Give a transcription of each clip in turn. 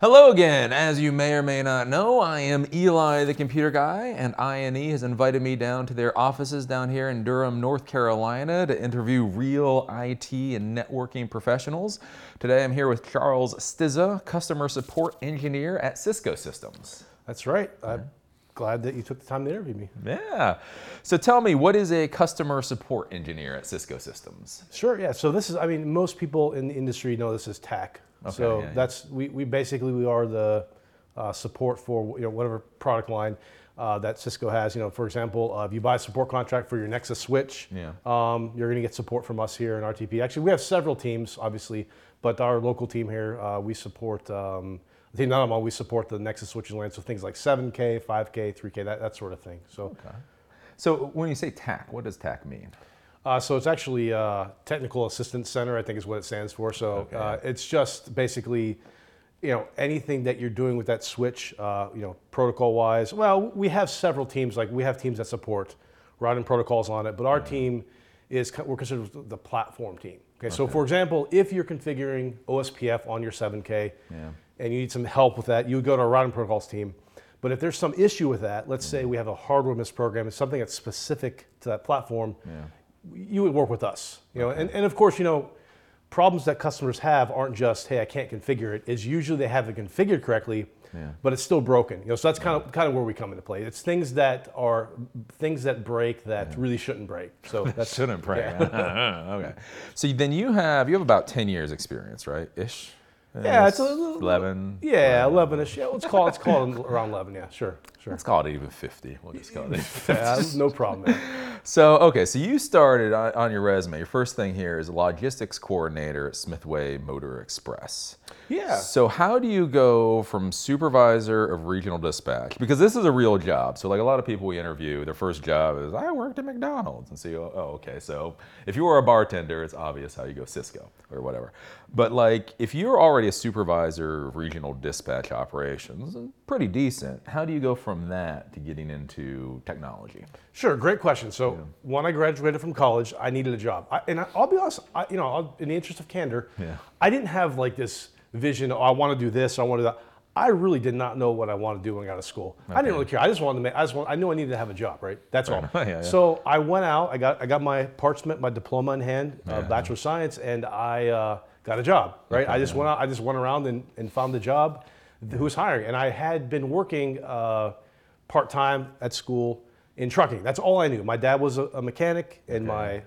Hello again. As you may or may not know, I am Eli the Computer Guy, and INE has invited me down to their offices down here in Durham, North Carolina to interview real IT and networking professionals. Today I'm here with Charles Stizza, Customer Support Engineer at Cisco Systems. That's right. I'm glad that you took the time to interview me. Yeah. So tell me, what is a Customer Support Engineer at Cisco Systems? Sure, yeah. So this is, I mean, most people in the industry know this as TAC. So yeah, yeah. that's, we, we basically, we are the uh, support for, you know, whatever product line uh, that Cisco has. You know, for example, uh, if you buy a support contract for your Nexus switch, Yeah. um, you're gonna get support from us here in RTP. Actually, we have several teams, obviously, but our local team here, uh, we support, um, the team that I'm on, we support the Nexus switches line, so things like 7K, 5K, 3K, that, that sort of thing. So. So when you say TAC, what does TAC mean? Uh, so it's actually uh, Technical Assistance Center, I think is what it stands for. So uh, it's just basically, you know, anything that you're doing with that switch, uh, you know, protocol-wise. Well, we have several teams. Like we have teams that support routing protocols on it, but our team is we're considered the platform team. Okay, so for example, if you're configuring OSPF on your 7K Yeah. and you need some help with that, you would go to our routing protocols team. But if there's some issue with that, let's say we have a hardware misprogram, it's something that's specific to that platform, you would work with us. You know, and, and of course, you know, problems that customers have aren't just, hey, I can't configure it. Is usually they have it configured correctly, Yeah. but it's still broken. You know, so that's kind of kind of where we come into play. It's things that are things that break that really shouldn't break. So that Shouldn't pray. okay. So then you have you have about ten years experience, right? Ish. Yeah, it's a little- eleven. yeah, eleven-ish. Yeah, let's call let's call it around eleven. Yeah, sure, sure. Let's call it even fifty. We'll just call it. Yeah, no problem. Man. So okay, so you started on, on your resume. Your first thing here is logistics coordinator at Smithway Motor Express. Yeah. So how do you go from supervisor of regional dispatch? Because this is a real job. So like a lot of people we interview, their first job is I worked at McDonald's, and so you oh okay. So if you were a bartender, it's obvious how you go Cisco or whatever. But like if you're already a supervisor of regional dispatch operations, pretty decent. How do you go from that to getting into technology? Sure, great question. So when I graduated from college, I needed a job, I, and I, I'll be honest. I, you know, I'll, in the interest of candor, Yeah. I didn't have like this vision. Oh, I want to do this. I want to do that. I really did not know what I wanted to do when I got out of school. I didn't really care. I just wanted to make. I just want. I knew I needed to have a job, right? That's all. enough. Yeah, yeah. So I went out. I got. I got my parchment, my diploma in hand, uh, bachelor of science, and I uh, got a job. Right. I just went out. I just went around and, and found a job. Who was hiring? And I had been working uh, part time at school in trucking. That's all I knew. My dad was a, a mechanic, and my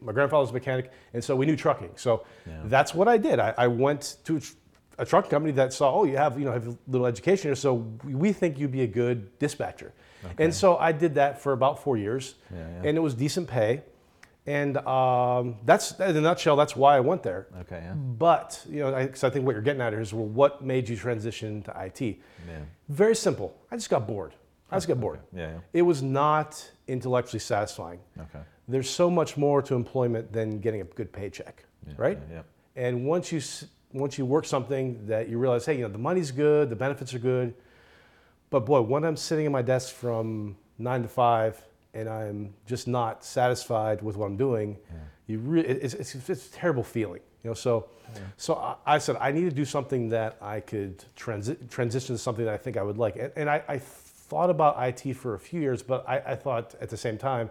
my grandfather was a mechanic, and so we knew trucking. So that's what I did. I, I went to a tr- a truck company that saw, oh, you have you know have a little education here, so we- we think you'd be a good dispatcher. And so I did that for about four years, and it was decent pay. And um, that's in a nutshell. That's why I went there. Okay. Yeah. But you know, because I, think what you're getting at here is, well, what made you transition to IT? Yeah. Very simple. I just got bored. I just got bored. Yeah, yeah. It was not intellectually satisfying. Okay. There's so much more to employment than getting a good paycheck, right? yeah, yeah. And once you once you work something that you realize, hey, you know, the money's good, the benefits are good, but boy, when I'm sitting at my desk from nine to five and I'm just not satisfied with what I'm doing, you re- it's, it's, it's a terrible feeling, you know. So, so I, I said I need to do something that I could transi- transition to something that I think I would like, and, and I, I thought about IT for a few years, but I, I thought at the same time,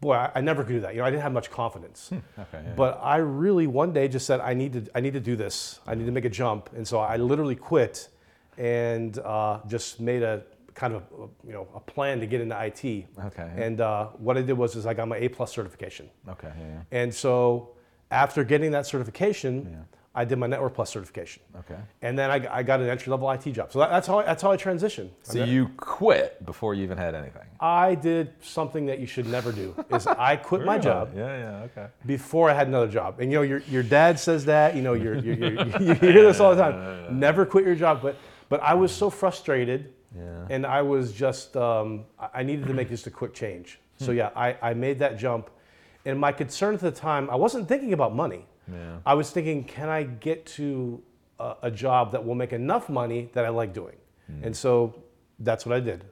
boy, I, I never could do that. You know, I didn't have much confidence. Okay. Yeah. But I really one day just said I need to I need to do this. I need to make a jump, and so I literally quit and uh, just made a kind of a, you know a plan to get into IT. Okay. And uh, what I did was is I got my A plus certification, Okay. Yeah. yeah. and so after getting that certification, I did my Network Plus certification, Okay. and then I, I got an entry level IT job. So that, that's how I, that's how I transitioned. So you quit before you even had anything. I did something that you should never do. Is I quit my job Yeah. Yeah. Okay. before I had another job. And you know, your, your dad says that, you know, you're, you're, you're, you hear this all the time. Never quit your job. But, but I was so frustrated Yeah. and I was just, um, I needed to make just a quick change. So yeah, I, I made that jump. And my concern at the time, I wasn't thinking about money. Yeah. I was thinking, can I get to a, a job that will make enough money that I like doing? And so that's what I did.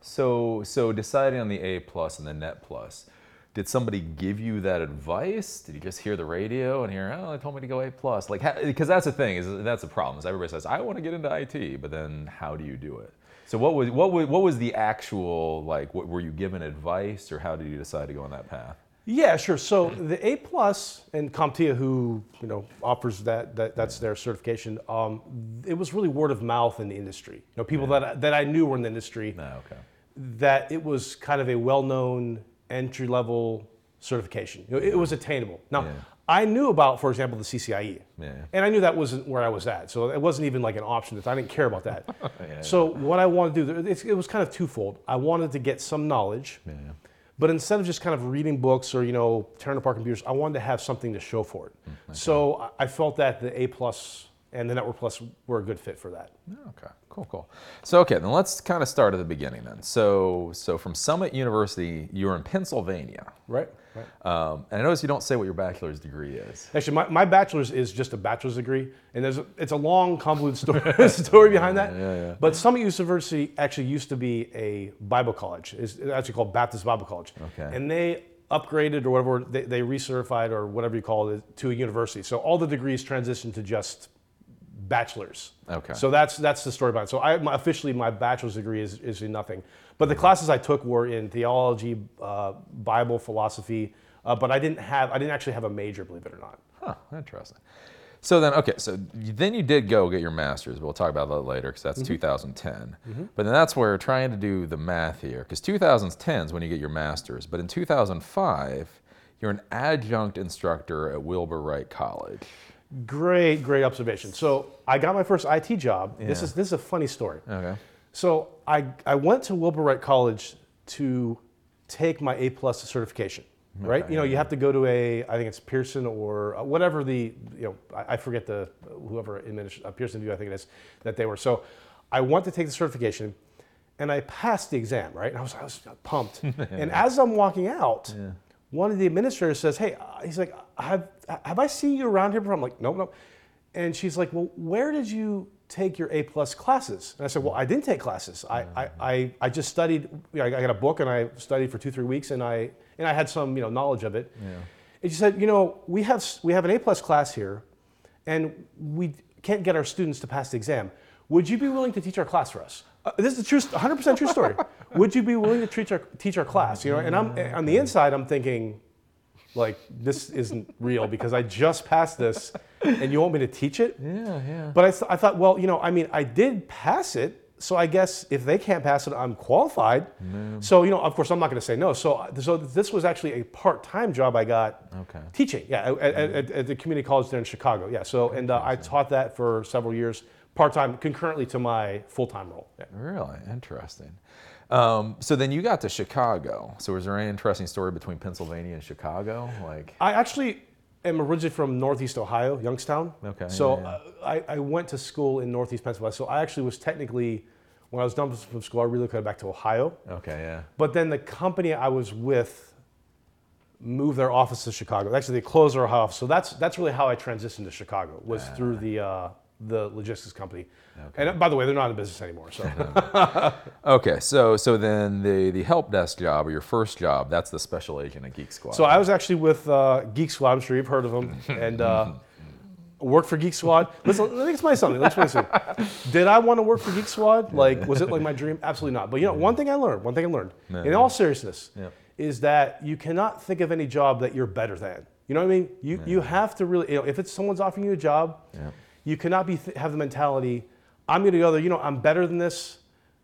So so deciding on the A plus and the Net plus, did somebody give you that advice? Did you just hear the radio and hear, oh, they told me to go A plus? Like, because that's the thing is that's the problem is everybody says I want to get into IT, but then how do you do it? So what was what was what was the actual like? What, were you given advice, or how did you decide to go on that path? Yeah, sure. So the A plus and CompTIA, who you know offers that, that that's their certification. Um, it was really word of mouth in the industry. You know, people Yeah. that that I knew were in the industry. No, okay. That it was kind of a well-known entry level certification. You know, it was attainable. Now, Yeah. I knew about, for example, the CCIE, Yeah. and I knew that wasn't where I was at. So it wasn't even like an option. That I didn't care about that. Yeah, So what I wanted to do, it's, it was kind of twofold. I wanted to get some knowledge. Yeah. But instead of just kind of reading books or you know tearing apart computers, I wanted to have something to show for it. Mm, so I- felt that the A plus and the Network Plus were a good fit for that. Okay, cool, cool. So okay, then let's kind of start at the beginning then. So so from Summit University, you're in Pennsylvania. Right. Right. Um, and I notice you don't say what your bachelor's degree is. Actually, my, my bachelor's is just a bachelor's degree, and there's a, it's a long, convoluted story, story behind that. Yeah, yeah. But Summit University actually used to be a Bible college. It's actually called Baptist Bible College. Okay. And they upgraded or whatever, they, they recertified or whatever you call it to a university. So all the degrees transitioned to just bachelor's. Okay. So that's that's the story behind it. So I my, officially my bachelor's degree is, is in nothing, but the classes I took were in theology, uh, Bible, philosophy. Uh, but I didn't have I didn't actually have a major, believe it or not. Huh, interesting. So then, okay, so you- then you did go get your master's. But we'll talk about that later because that's 2010. But then that's where trying to do the math here, because 2010 is when you get your master's. But in 2005, you're an adjunct instructor at Wilbur Wright College. Great, great observation. So I got my first IT job. This is this is a funny story. Okay. So I, I went to Wilbur Wright College to take my A plus certification. Right, Okay, you know, you have to go to a, I think it's Pearson or uh, whatever the, you know, I, I forget the whoever administ- uh, Pearson VUE, I think it is, that they were. So, I went to take the certification, and I passed the exam. Right, and I was, I was pumped. and as I'm walking out, one of the administrators says, "Hey," he's like, "Have have I seen you around here before?" I'm like, "Nope, nope." And she's like, "Well, where did you take your A plus classes?" And I said, "Well, I didn't take classes. I, I, I, I just studied. You know, I got a book and I studied for two three weeks, and I and I had some you know knowledge of it." And she said, "You know, we have we have an A plus class here, and we can't get our students to pass the exam. Would you be willing to teach our class for us?" Uh, this is a true, 100% true story. Would you be willing to teach our teach our class? You know, and I'm on the inside, I'm thinking like this isn't real because I just passed this and you want me to teach it? Yeah, yeah. But I, th- I thought, well, you know, I mean, I did pass it, so I guess if they can't pass it, I'm qualified. So, you know, of course, I'm not going to say no. So, so this was actually a part-time job I got Okay. teaching, yeah, at, at, at, at the community college there in Chicago. Yeah, so, and uh, I taught that for several years, part-time, concurrently to my full-time role. Yeah. Really interesting. Um, so then you got to Chicago. So was there any interesting story between Pennsylvania and Chicago? Like, I actually am originally from Northeast Ohio, Youngstown. Okay, So yeah, yeah. uh, I, I went to school in Northeast Pennsylvania. So I actually was technically, when I was done from school, I relocated back to Ohio. okay, yeah. But then the company I was with moved their office to Chicago. Actually, they closed their office. So that's that's really how I transitioned to Chicago was through the uh, the logistics company. And uh, by the way, they're not in business anymore. So Okay, so so then the the help desk job or your first job, that's the special agent at Geek Squad. so I was actually with uh, Geek Squad. I'm sure you've heard of them. And uh, worked for Geek Squad. Listen, let me explain something. Let me explain something. Did I want to work for Geek Squad? Like, was it like my dream? Absolutely not. But you know, one thing I learned, one thing I learned, in all seriousness, Yeah. is that you cannot think of any job that you're better than. You know what I mean? You you have to really, you know, if it's someone's offering you a job, Yeah. You cannot be have the mentality, I'm going to go there. You know, I'm better than this,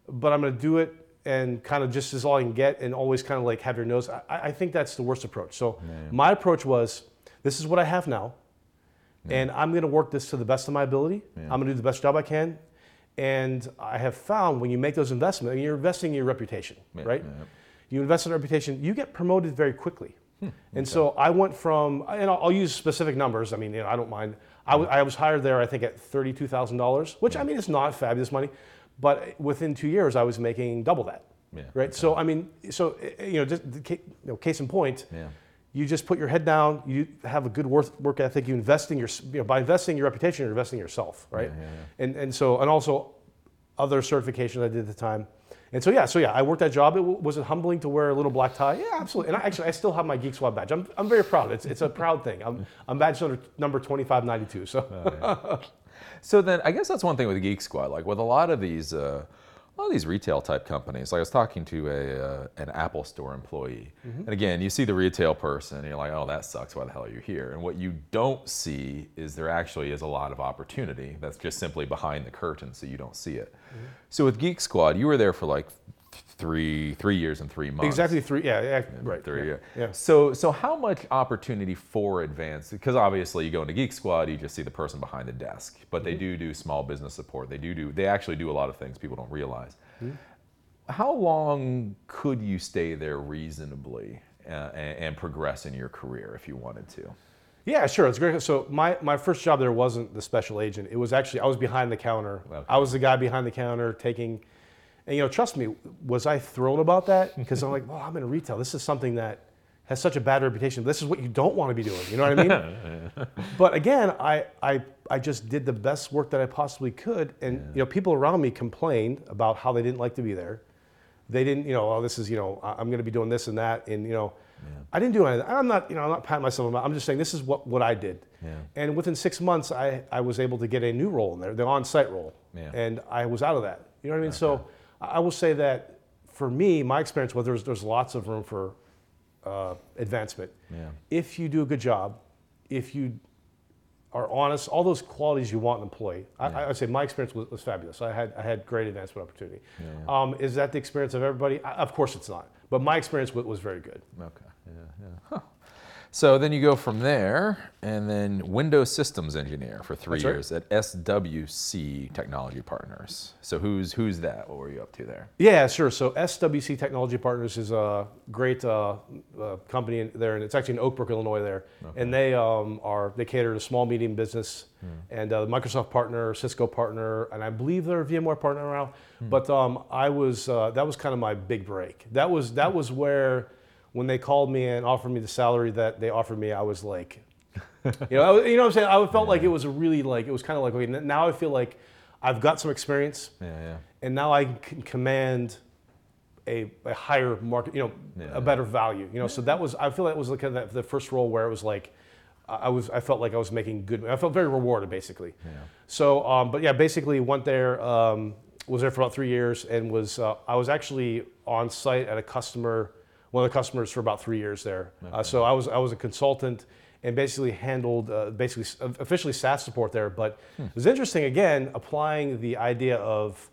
but I'm going to do it and kind of just as all I can get, and always kind of like have your nose. I, I think that's the worst approach. So my approach was, this is what I have now, and I'm going to work this to the best of my ability. I'm going to do the best job I can. And I have found when you make those investments, you're investing in your reputation, right? yeah. You invest in reputation, you get promoted very quickly. Hmm, and so I went from, and I'll, I'll use specific numbers. I mean, you know, I don't mind. I I was hired there, I think, at thirty-two thousand dollars, which I mean, it's not fabulous money, but within two years, I was making double that. Yeah, Right. So I mean, so eh, you know, just you know, case in point. Yeah. You just put your head down. You have a good work work ethic. You invest in your, you know, by investing in your reputation, you're investing in yourself, right? Yeah, yeah, And and so and also, other certifications I did at the time And so yeah, so yeah, I worked that job. It w- was it humbling to wear a little black tie? Yeah, absolutely. And I, actually, I still have my Geek Squad badge. I'm, I'm very proud. It's, it's a proud thing. I'm, I'm badge number, number 2592. So So then, I guess that's one thing with Geek Squad. Like with a lot of these, uh, a lot of these retail type companies. Like I was talking to a uh, an Apple Store employee, and again, you see the retail person, and you're like, oh, that sucks. Why the hell are you here? And what you don't see is there actually is a lot of opportunity that's just simply behind the curtain, so you don't see it. So with Geek Squad, you were there for like three three years and three months. exactly three. Yeah, yeah, right. Three, yeah. yeah. yeah. So, so how much opportunity for advance? Because obviously, you go into Geek Squad, you just see the person behind the desk, but Mm-hmm. they do do small business support. They do do. They actually do a lot of things people don't realize. Mm-hmm. How long could you stay there reasonably uh, and, and progress in your career if you wanted to? Yeah, sure. It's great. So my, my first job there wasn't the special agent. It was actually I was behind the counter. Okay. I was the guy behind the counter taking, and you know, trust me, was I thrilled about that? Because I'm like, well, I'm in retail. This is something that has such a bad reputation. This is what you don't want to be doing. You know what I mean? but again, I, I I just did the best work that I possibly could, and you know, people around me complained about how they didn't like to be there. They didn't, you know, oh, this is, you know, I'm going to be doing this and that, and you know, I didn't do anything. I'm not, you know, I'm not patting myself on back. I'm just saying this is what, what I did. Yeah. And within six months, I, I was able to get a new role in there, the on-site role, Yeah. and I was out of that. You know what I mean? So I will say that for me, my experience was there's there's lots of room for uh, advancement. Yeah. If you do a good job, if you are honest, all those qualities you want in an employee. I, I would say my experience was, was fabulous. I had I had great advancement opportunity. Um, is that the experience of everybody? I, of course, it's not. But my experience was, was very good. Okay. Yeah. Yeah. Huh. So then you go from there, and then Windows Systems Engineer for three That's right. years at SWC Technology Partners. So who's who's that? What were you up to there? Yeah, sure. So SWC Technology Partners is a great uh, uh, company there, and it's actually in Oak Brook, Illinois. There, and they um, are they cater to small medium business, and uh, Microsoft partner, Cisco partner, and I believe they're a VMware partner now. But um, I was uh, that was kind of my big break. That was that was where when they called me and offered me the salary that they offered me, I was like, you know, I, you know what I'm saying? I felt like it was a really like it was kind of like okay, now I feel like I've got some experience Yeah, yeah. and now I can command a, a higher market, you know, Yeah. a better value. You know, so that was I feel that was like the, the first role where it was like I I was I felt like I was making good. I felt very rewarded basically. So, um, but yeah, basically went there, um, was there for about three years, and was uh, I was actually on site at a customer, one of the customers for about three years there. Uh, so I was I was a consultant. And basically handled uh, basically officially SaaS support there, but it was interesting again applying the idea of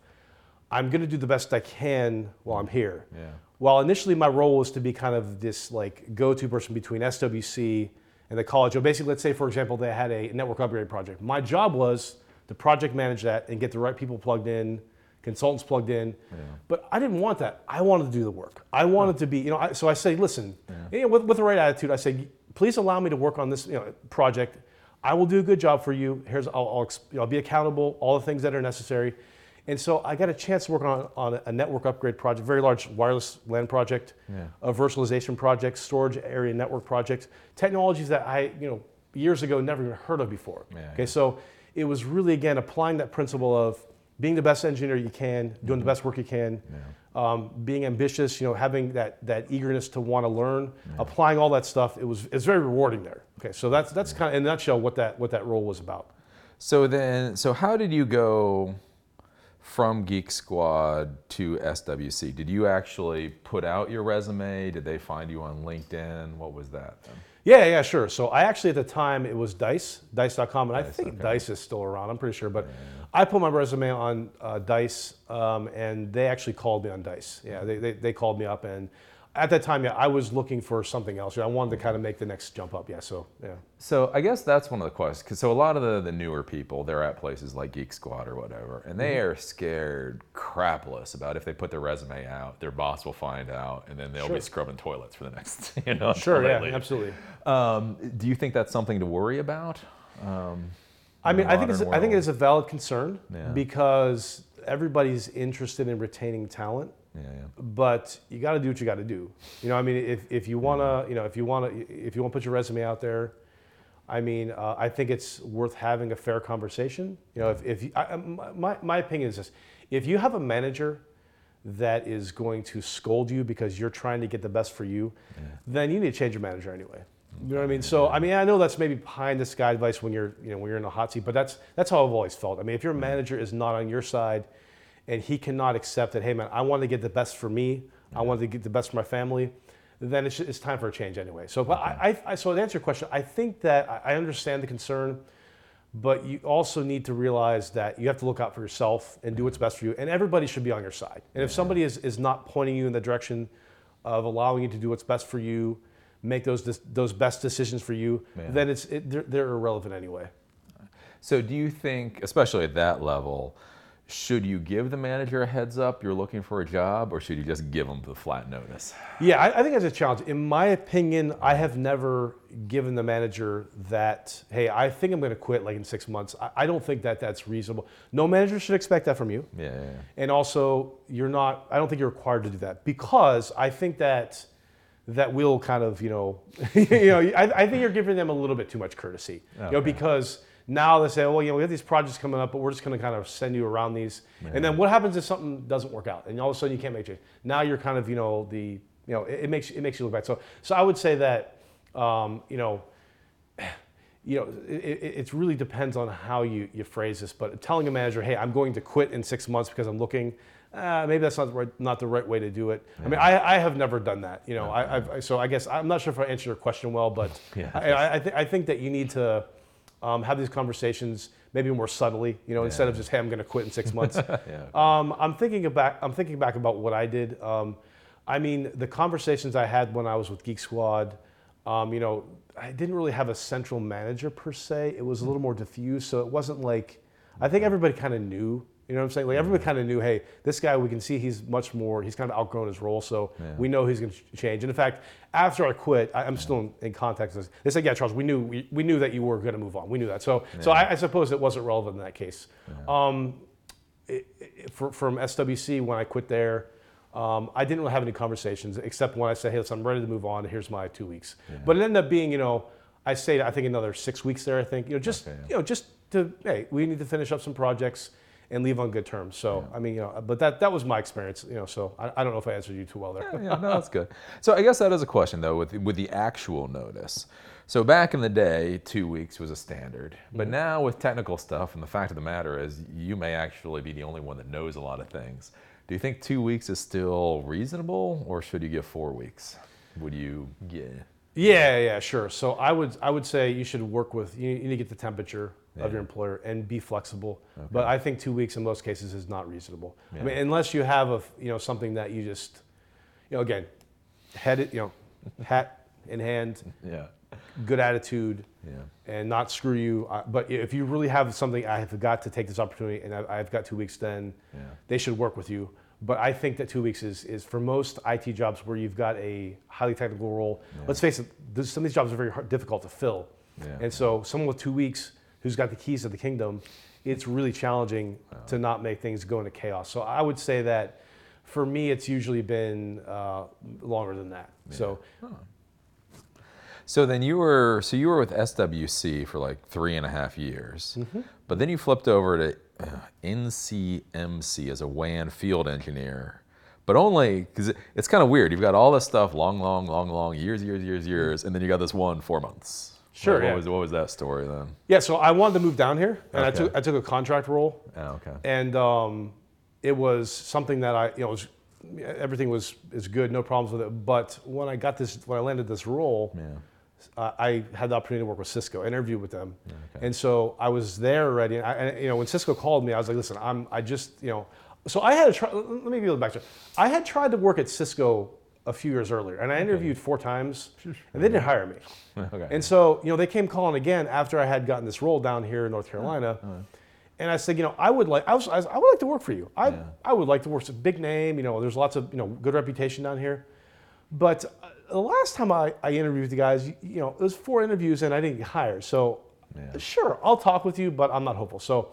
I'm going to do the best I can while I'm here. Yeah. While initially my role was to be kind of this like go-to person between SWC and the college. So basically, let's say for example they had a network upgrade project. My job was to project manage that and get the right people plugged in, consultants plugged in. But I didn't want that. I wanted to do the work. I wanted to be, you know. I, so I say, listen, you know, with, with the right attitude, I say, please allow me to work on this, you know, project. I will do a good job for you. Here's, I'll, I'll, you know, I'll be accountable. All the things that are necessary. And so I got a chance to work on, on a network upgrade project, very large wireless LAN project, Yeah. a virtualization project, storage area network project, technologies that I, you know, years ago never even heard of before. Yeah, okay, yeah. so it was really again applying that principle of being the best engineer you can, doing Mm-hmm. the best work you can, um, being ambitious, you know, having that that eagerness to want to learn, applying all that stuff. It was it's very rewarding there. Okay, so that's that's kind of in a nutshell what that what that role was about. So then, so how did you go from Geek Squad to SWC? Did you actually put out your resume? Did they find you on LinkedIn? What was that? Then? Yeah, yeah, sure. So I actually at the time it was Dice, Dice.com, and I think okay. Dice is still around. I'm pretty sure, but I put my resume on uh, Dice, um, and they actually called me on Dice. Yeah, they, they, they called me up, and at that time, yeah, I was looking for something else. I wanted to kind of make the next jump up. Yeah, so yeah. So I guess that's one of the questions. 'cause so a lot of the, the newer people, they're at places like Geek Squad or whatever, and they Mm-hmm. are scared crapless about if they put their resume out, their boss will find out, and then they'll be scrubbing toilets for the next, you know. Sure, yeah, leave. absolutely. Um, do you think that's something to worry about? Um, I mean, I think it's I think it is a valid concern Yeah. because everybody's interested in retaining talent. Yeah, yeah. but you got to do what you got to do. You know, I mean, if, if you want to, mm-hmm. you know, if you want to, if you want to put your resume out there, I mean, uh, I think it's worth having a fair conversation. You know, if, if you, I, um, I- my, my opinion is this: if you have a manager that is going to scold you because you're trying to get the best for you, then you need to change your manager anyway. You know what I mean? Mm-hmm. So I mean, I know that's maybe behind the sky advice when you're you know when you're in a hot seat, but that's that's how I've always felt. I mean, if your mm-hmm. manager is not on your side, and he cannot accept that, hey man, I want to get the best for me, I want to get the best for my family, then it's, it's time for a change anyway. So, but I, I, so to answer your question, I think that I understand the concern, but you also need to realize that you have to look out for yourself and do what's best for you, and everybody should be on your side. And if somebody is, is not pointing you in the direction of allowing you to do what's best for you, make those those best decisions for you, Yeah. then it's it, they're, they're irrelevant anyway. So do you think, especially at that level, should you give the manager a heads up you're looking for a job, or should you just give them the flat notice? Yeah, I, I think that's a challenge. In my opinion, I have never given the manager that, hey, I think I'm going to quit like in six months. I, I don't think that that's reasonable. No manager should expect that from you. Yeah, yeah, yeah. And also, you're not, I don't think you're required to do that because I think that that will kind of, you know, you know, I, I think you're giving them a little bit too much courtesy, you know, because now they say, well, you know, we have these projects coming up, but we're just going to kind of send you around these. And then what happens if something doesn't work out and all of a sudden you can't make change? Now you're kind of, you know, the, you know, it, it makes it makes you look bad. So, so I would say that, um, you know, you know, it, it it's really depends on how you, you phrase this. But telling a manager, "Hey, I'm going to quit in six months because I'm looking," uh, maybe that's not the right, not the right way to do it. I mean, I, I have never done that. You know, I, I've, so I guess I'm not sure if I answered your question well, but Yeah. I, I, I, th- I think that you need to um, have these conversations maybe more subtly. You know, instead of just, "Hey, I'm going to quit in six months." Yeah. Um, I'm thinking back. I'm thinking back about what I did. Um, I mean, the conversations I had when I was with Geek Squad. Um, you know, I didn't really have a central manager per se. It was a little more diffuse, so it wasn't like. I think everybody kind of knew. You know what I'm saying? Like everybody kind of knew. Hey, this guy, we can see he's much more. He's kind of outgrown his role, so Yeah. we know he's going to change. And in fact, after I quit, I, I'm still in, in contact with. this. They said, "Yeah, Charles, we knew we, we knew that you were going to move on. We knew that." So, so I, I suppose it wasn't relevant in that case. Um, it, it, for, from SWC when I quit there, um, I didn't really have any conversations except when I said, "Hey, listen, I'm ready to move on. Here's my two weeks." But it ended up being, you know, I stayed I think another six weeks there. I think you know just Okay, yeah. you know just to hey, we need to finish up some projects and leave on good terms. So I mean, you know, but that that was my experience. You know, so I, I don't know if I answered you too well there. yeah, no, that's good. So I guess that is a question though with with the actual notice. So back in the day, two weeks was a standard, but now with technical stuff, and the fact of the matter is, you may actually be the only one that knows a lot of things. Do you think two weeks is still reasonable, or should you give four weeks? Would you? Yeah. Yeah, yeah, sure. So I would I would say you should work with you, you need to get the temperature Yeah. of your employer and be flexible. But I think two weeks in most cases is not reasonable. I mean, unless you have a you know something that you just you know again head it you know hat in hand, Yeah. good attitude, Yeah. and not screw you. But if you really have something, I have got to take this opportunity, and I- I've got two weeks. Then Yeah. they should work with you. But I think that two weeks is, is for most IT jobs where you've got a highly technical role. Let's face it, some of these jobs are very hard, difficult to fill. Yeah. And so, someone with two weeks who's got the keys to the kingdom, it's really challenging to not make things go into chaos. So, I would say that for me, it's usually been uh, longer than that. So, So then you were so you were with SWC for like three and a half years, Mm-hmm. but then you flipped over to uh, NCEMC as a WAN field engineer, but only because it, it's kind of weird. You've got all this stuff, long, long, long, long, years, years, years, years, and then you got this one four months. Sure, What, yeah. was what was that story then? yeah, so I wanted to move down here, and I, took, I took a contract role. Oh, okay. and um, it was something that I, you know, was, everything was is good, no problems with it. But when I got this, when I landed this role, Yeah. uh, I had the opportunity to work with Cisco, interview with them, okay. and so I was there already. And, I, and you know, when Cisco called me, I was like, listen, I'm, I just, you know, so I had to try. Let me go back to. I had tried to work at Cisco a few years earlier, and I interviewed four times, and they didn't hire me. Okay. And so, you know, they came calling again after I had gotten this role down here in North Carolina. And I said, you know, I would like, I, was, I, was- I would like to work for you. I, Yeah. I would like to work. It's a big name, you know. There's lots of, you know, good reputation down here. But uh, the last time I, I interviewed the guys, you, you know, it was four interviews and I didn't get hired. So, Yeah. sure, I'll talk with you, but I'm not hopeful. So,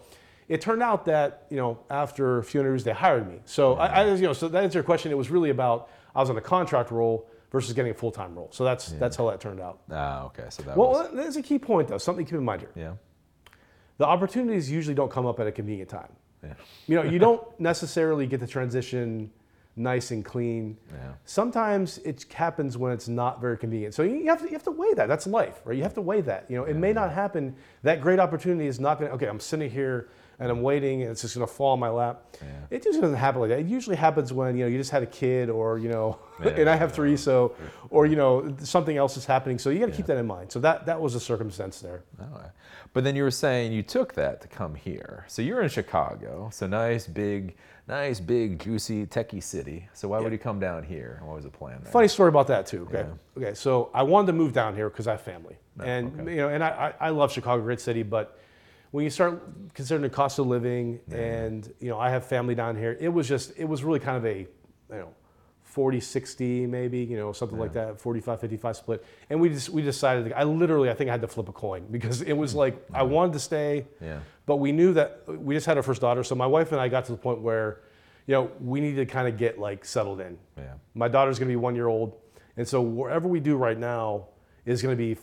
it turned out that you know after a few interviews they hired me. So I, I you know, so that answers your question. It was really about I was on a contract role versus getting a full time role. So that's that's how that turned out. Ah, okay. So that Well, was there's a key point though. Something to keep in mind here. yeah. The opportunities usually don't come up at a convenient time. Yeah. You know, you don't necessarily get the transition nice and clean. Yeah. Sometimes it happens when it's not very convenient. So you have to, you have to weigh that. That's life, right? You have to weigh that. You know, it may not happen. That great opportunity is not going to, okay, I'm sitting here and I'm waiting and it's just going to fall on my lap. It just doesn't happen like that. It usually happens when, you know, you just had a kid or, you know, and I have three, so, or, you know, something else is happening. So you got to keep that in mind. So that, that was a circumstance there. Right. But then you were saying you took that to come here. So you're in Chicago. So nice, big, nice, big, juicy, techie city. So why would you come down here? And What was the plan there? Funny story about that too. Okay. Okay. So I wanted to move down here because I have family, oh, and okay. you know, and I, I I love Chicago, great city, but when you start considering the cost of living, and you know, I have family down here, it was just it was really kind of a you know. 40 60 maybe you know something like that 45 55 split. And we just we decided i literally i think i had to flip a coin because it was hmm. like i wanted to stay Yeah. but we knew that we just had our first daughter. So my wife and i got to the point where you know we need to kind of get like settled in. Yeah. my daughter's going to be one year old, and so wherever we do right now is going to be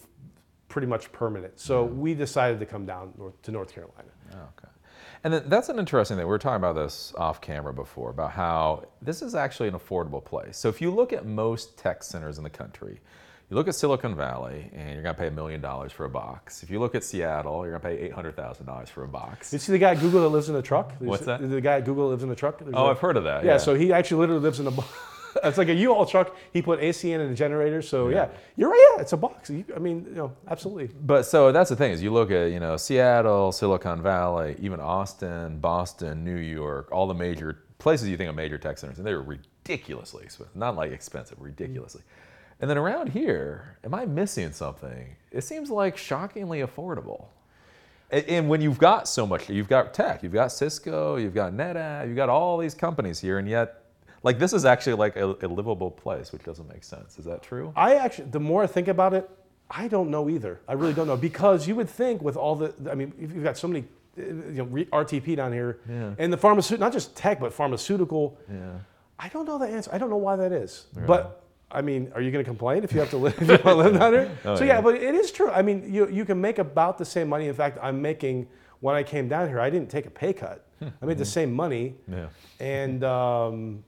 pretty much permanent. So we decided to come down north, to North Carolina. Oh, okay. And then that's an interesting thing. We were talking about this off camera before about how this is actually an affordable place. So if you look at most tech centers in the country, you look at Silicon Valley and you're going to pay a million dollars for a box. If you look at Seattle, you're going to pay $800,000 for a box. Did you see the guy at Google that lives in a truck? There's- What's that? The guy at Google that lives in a truck. There's Oh, a- I've heard of that. Yeah, so he actually literally lives in a. bo- It's like a U-Haul truck. He put AC in and a generator. So yeah, you're right. Yeah, it's a box. You, I mean, you know, absolutely. But so that's the thing is you look at you know Seattle, Silicon Valley, even Austin, Boston, New York, all the major places you think of major tech centers, and they're ridiculously expensive. Not like expensive, ridiculously. Mm-hmm. And then around here, am I missing something? It seems like shockingly affordable. And, and when you've got so much, you've got tech, you've got Cisco, you've got NetApp, you've got all these companies here, and yet, like this is actually like a, a livable place, which doesn't make sense. Is that true? I actually, the more I think about it, I don't know either. I really don't know because you would think with all the, I mean, if you've got so many, uh, you know, RTP down here, Yeah. and the pharmaceutical, not just tech, but pharmaceutical. Yeah. I don't know the answer. I don't know why that is. But I mean, are you going to complain if you have to live, if you want to live down there? Oh, so yeah. yeah, but it is true. I mean, you you can make about the same money. In fact, I'm making when I came down here, I didn't take a pay cut. I made the same money, Yeah. and um,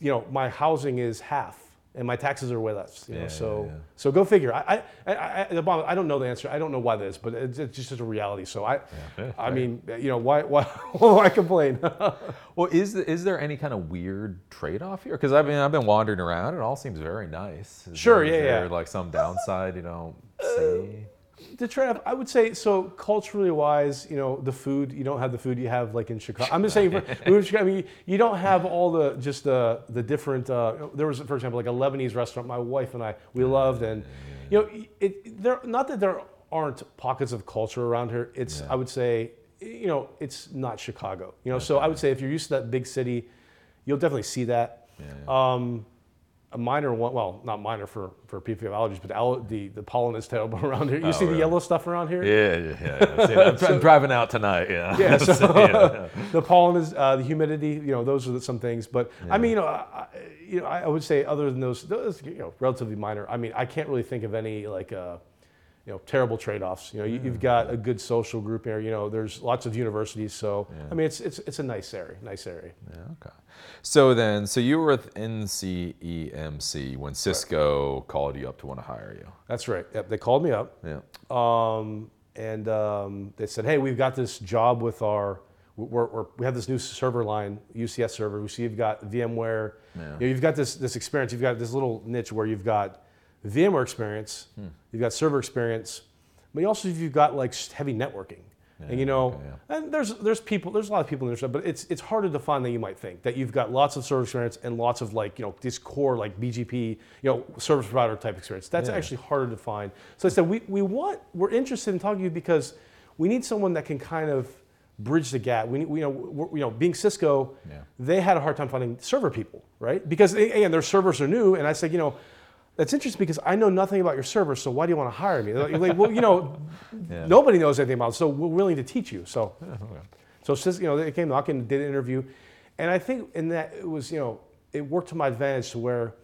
you know, my housing is half. And my taxes are way less, you know. Yeah, so, yeah, yeah. so go figure. I, I, I, I, I don't know the answer. I don't know why that is, but it's, it's just a reality. So I, I right. mean, you know, why, why, why complain? Well, is is there any kind of weird trade-off here? Because I mean, I've been wandering around. It all seems very nice. Is Sure, there- is yeah, there, yeah. Like some downside you don't see. the trade-off, I would say, so culturally wise, you know, the food, you don't have the food you have like in Chicago. I'm just saying, for, I mean, you don't have all the just the the different. Uh, there was, for example, like a Lebanese restaurant. My wife and I we loved, and you know, it there not that there aren't pockets of culture around here. It's Yeah. I would say, you know, it's not Chicago. You know, so I would say if you're used to that big city, you'll definitely see that. Yeah. Um, a minor one, well, not minor for, for have allergies, but al- the, the pollen is terrible around here. You Oh, see the yellow stuff around here? Yeah, yeah, yeah. yeah. See, I'm, I'm driving out tonight. Yeah. Yeah, so- yeah. the pollen is uh, the humidity. You know, those are some things. But I mean, you know, I, you know, I would say other than those, those you know, relatively minor. I mean, I can't really think of any like, uh, you know, terrible trade-offs. You know, you, you've got a good social group here. You know, there's lots of universities. So Yeah. I mean, it's it's it's a nice area. Nice area. Yeah, okay. So then, so you were with NCEMC when Cisco called you up to want to hire you. That's right. Yep, they called me up. Yeah. um, and um, they said, "Hey, we've got this job with our, we're, we're, we have this new server line, UCS server. We see you've got VMware. Yeah. You know, you've got this this experience. You've got this little niche where you've got VMware experience, Hmm. you've got server experience, but you also you've got like heavy networking. and you know, okay, and there's there's people, there's a lot of people in this, but it's it's harder to find than you might think. That you've got lots of server experience and lots of like you know this core like BGP, you know, service provider type experience. That's Yeah. actually harder to find. So I said we we want we're interested in talking to you because we need someone that can kind of bridge the gap. We, need- we you know we're, you know being Cisco, Yeah. they had a hard time finding server people, right? Because again, their servers are new, and I said, you know. That's interesting because I know nothing about your server, so why do you want to hire me? Like, like, well, you know, Yeah. nobody knows anything about it, so we're willing to teach you. So, so you know, they came knocking, and did an interview, and I think in that it was, you know, it worked to my advantage to where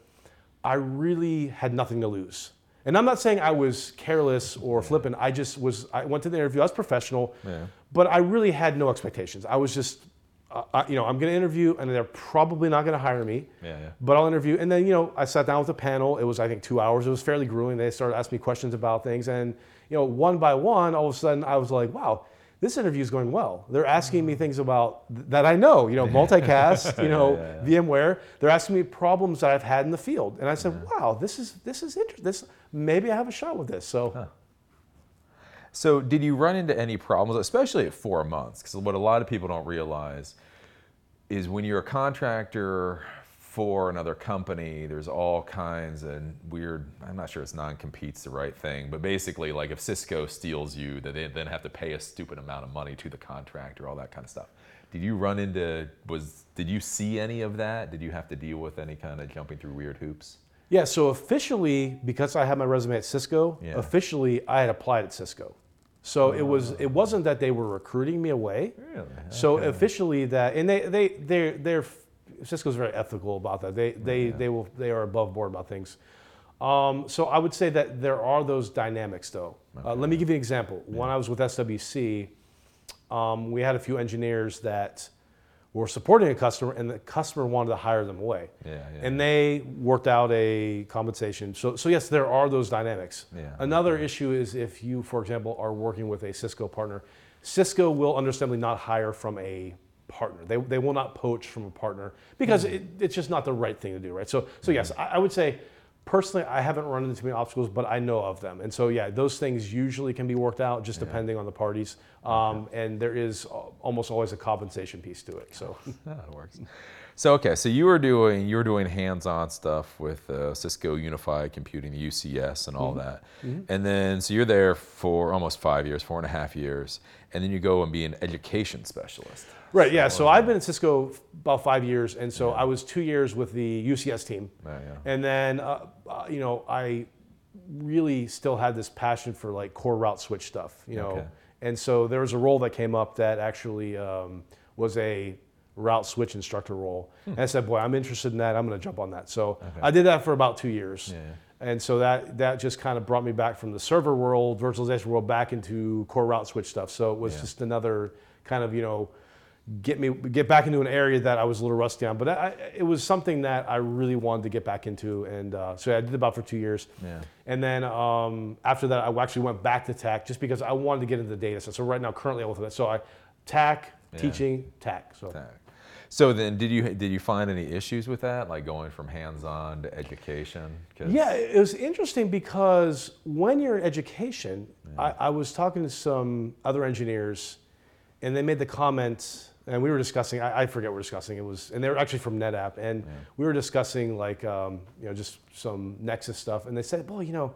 I really had nothing to lose. And I'm not saying I was careless or flippant. I just was. I went to the interview. I was professional, Yeah. but I really had no expectations. I was just, uh, I, you know, I'm going to interview, and they're probably not going to hire me. Yeah, yeah. But I'll interview, and then you know, I sat down with the panel. It was I think two hours. It was fairly grueling. They started asking me questions about things, and you know, one by one, all of a sudden, I was like, wow. This interview is going well. They're asking me things about that I know, you know, multicast, you know, VMware. They're asking me problems that I've had in the field, and I said, "Wow, this is this is interesting. This maybe I have a shot with this." So, So, did you run into any problems, especially at four months? Because what a lot of people don't realize is when you're a contractor for another company, there's all kinds of weird. I'm not sure it's non-compete's the right thing, but basically, like if Cisco steals you, that they then have to pay a stupid amount of money to the contractor, all that kind of stuff. Did you run into was? Did you see any of that? Did you have to deal with any kind of jumping through weird hoops? yeah. So officially, because I had my resume at Cisco, Yeah. officially I had applied at Cisco. So it was it wasn't that they were recruiting me away. Really? So officially that, and they they they they're Cisco's very ethical about that. They they they will they are above board about things. Um, so I would say that there are those dynamics though. Uh, let me give you an example. When I was with SWC, um, we had a few engineers that were supporting a customer, and the customer wanted to hire them away. Yeah, yeah. And they worked out a compensation. So, so yes, there are those dynamics. Yeah, Another issue is if you, for example, are working with a Cisco partner, Cisco will understandably not hire from a partner. They, they will not poach from a partner because Hmm. it, it's just not the right thing to do, right? So, so yes, I, I would say personally, I haven't run into many obstacles, but I know of them. And so, yeah, those things usually can be worked out just depending on the parties. Um, and there is almost always a compensation piece to it. So, That works. So okay, so you were doing you were doing hands-on stuff with uh, Cisco Unified Computing, the UCS, and all that, and then so you're there for almost five years, four and a half years, and then you go and be an education specialist. Right. Yeah. So I've been at Cisco about five years, and so I was two years with the UCS team, Yeah, yeah. and then uh, uh, you know I really still had this passion for like core route switch stuff, you know, Okay. and so there was a role that came up that actually um, was a route switch instructor role, and I said, boy, I'm interested in that. I'm going to jump on that. So I did that for about two years. Yeah. And so that that just kind of brought me back from the server world, virtualization world, back into core route switch stuff. So it was Yeah. just another kind of you know get me get back into an area that I was a little rusty on. But I, it was something that I really wanted to get back into, and uh, so I did about for two years. Yeah. And then um, after that, I actually went back to TAC just because I wanted to get into the data set. So right now, currently, I'm with that. So I TAC Yeah. teaching TAC. So. Tac. So then, did you did you find any issues with that, like going from hands-on to education? 'Cause- Yeah, it was interesting because when you're in education, I, I was talking to some other engineers, and they made the comment, and we were discussing. I, I forget what we we're discussing. It was, and they were actually from NetApp, and we were discussing like um, you know just some Nexus stuff, and they said, "Well, you know,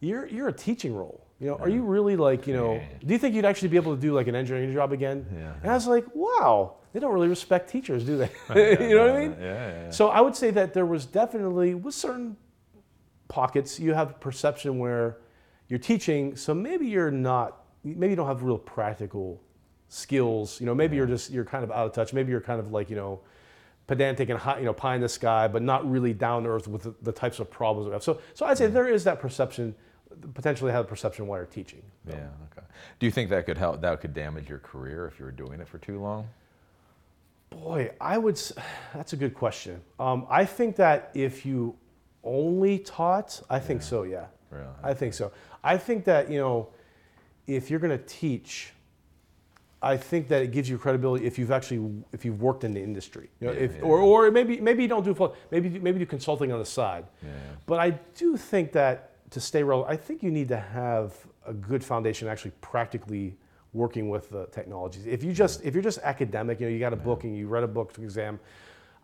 you're you're a teaching role. You know, are you really like you know? Yeah. Do you think you'd actually be able to do like an engineering job again?" Yeah. And I was like, "Wow, they don't really respect teachers, do they? you know what I mean?" Yeah, yeah, yeah. So I would say that there was definitely with certain pockets you have perception where you're teaching, so maybe you're not, maybe you don't have real practical skills. You know, maybe you're just you're kind of out of touch. Maybe you're kind of like you know pedantic and high, you know pie in the sky, but not really down to earth with the, the types of problems we have. So so I'd say there is that perception, potentially have a perception while you're teaching. Yeah. Okay. Do you think that could help? That could damage your career if you were doing it for too long? Boy, I would. That's a good question. Um, I think that if you only taught, I think so. Yeah, Really? I think so. I think that you know, if you're going to teach, I think that it gives you credibility if you've actually if you've worked in the industry. You know, Yeah, if yeah, or or maybe maybe you don't do full, maybe maybe do consulting on the side. Yeah. But I do think that to stay relevant, I think you need to have a good foundation actually practically working with the technologies. If you just if you're just academic, you know, you got a book and you read a book to exam,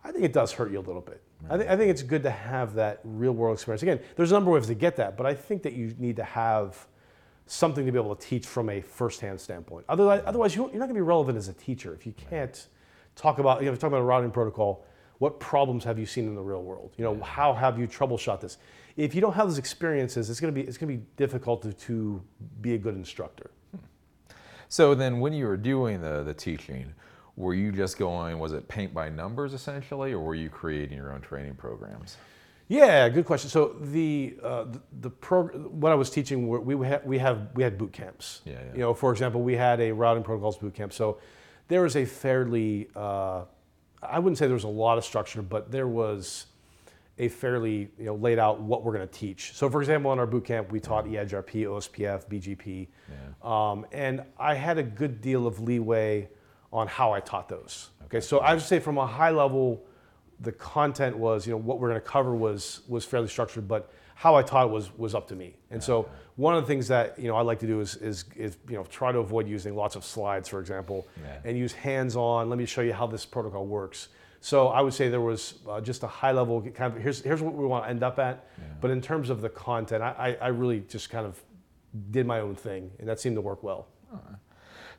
I think it does hurt you a little bit. I, think I think it's good to have that real world experience. Again, there's a number of ways to get that, but I think that you need to have something to be able to teach from a firsthand standpoint. Otherwise, otherwise you- you're not going to be relevant as a teacher if you can't talk about you know talk about a routing protocol. What problems have you seen in the real world? You know, how have you troubleshot this? If you don't have those experiences, it's going to be it's going to be difficult to, to be a good instructor. Hmm. So then, when you were doing the the teaching, were you just going? Was it paint by numbers essentially, or were you creating your own training programs? Yeah, good question. So the uh, the, the prog- what I was teaching, we we had we have we had boot camps. Yeah, yeah. You know, for example, we had a routing protocols boot camp. So there was a fairly, uh, I wouldn't say there was a lot of structure, but there was a fairly you know laid out what we're going to teach. So, for example, in our boot camp, we taught EIGRP, OSPF, BGP, um, and I had a good deal of leeway on how I taught those. Okay, so I would say from a high level, the content was you know what we're going to cover was was fairly structured, but how I taught it was was up to me. And so one of the things that you know I like to do is is, is you know try to avoid using lots of slides, for example, Yeah. and use hands-on. Let me show you how this protocol works. So I would say there was uh, just a high level kind of here's here's what we want to end up at. But in terms of the content, I, I I really just kind of did my own thing, and that seemed to work well.